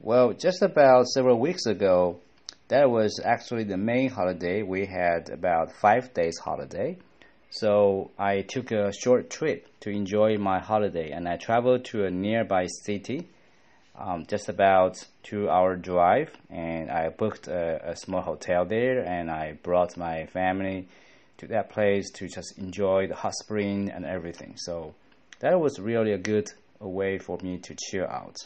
Well, just about several weeks ago, that was actually the main holiday. We had about five days holiday. So I took a short trip to enjoy my holiday and I traveled to a nearby city, um, just about two hour drive. And I booked a, a small hotel there and I brought my family to that place to just enjoy the hot spring and everything. So that was really a good way for me to chill out.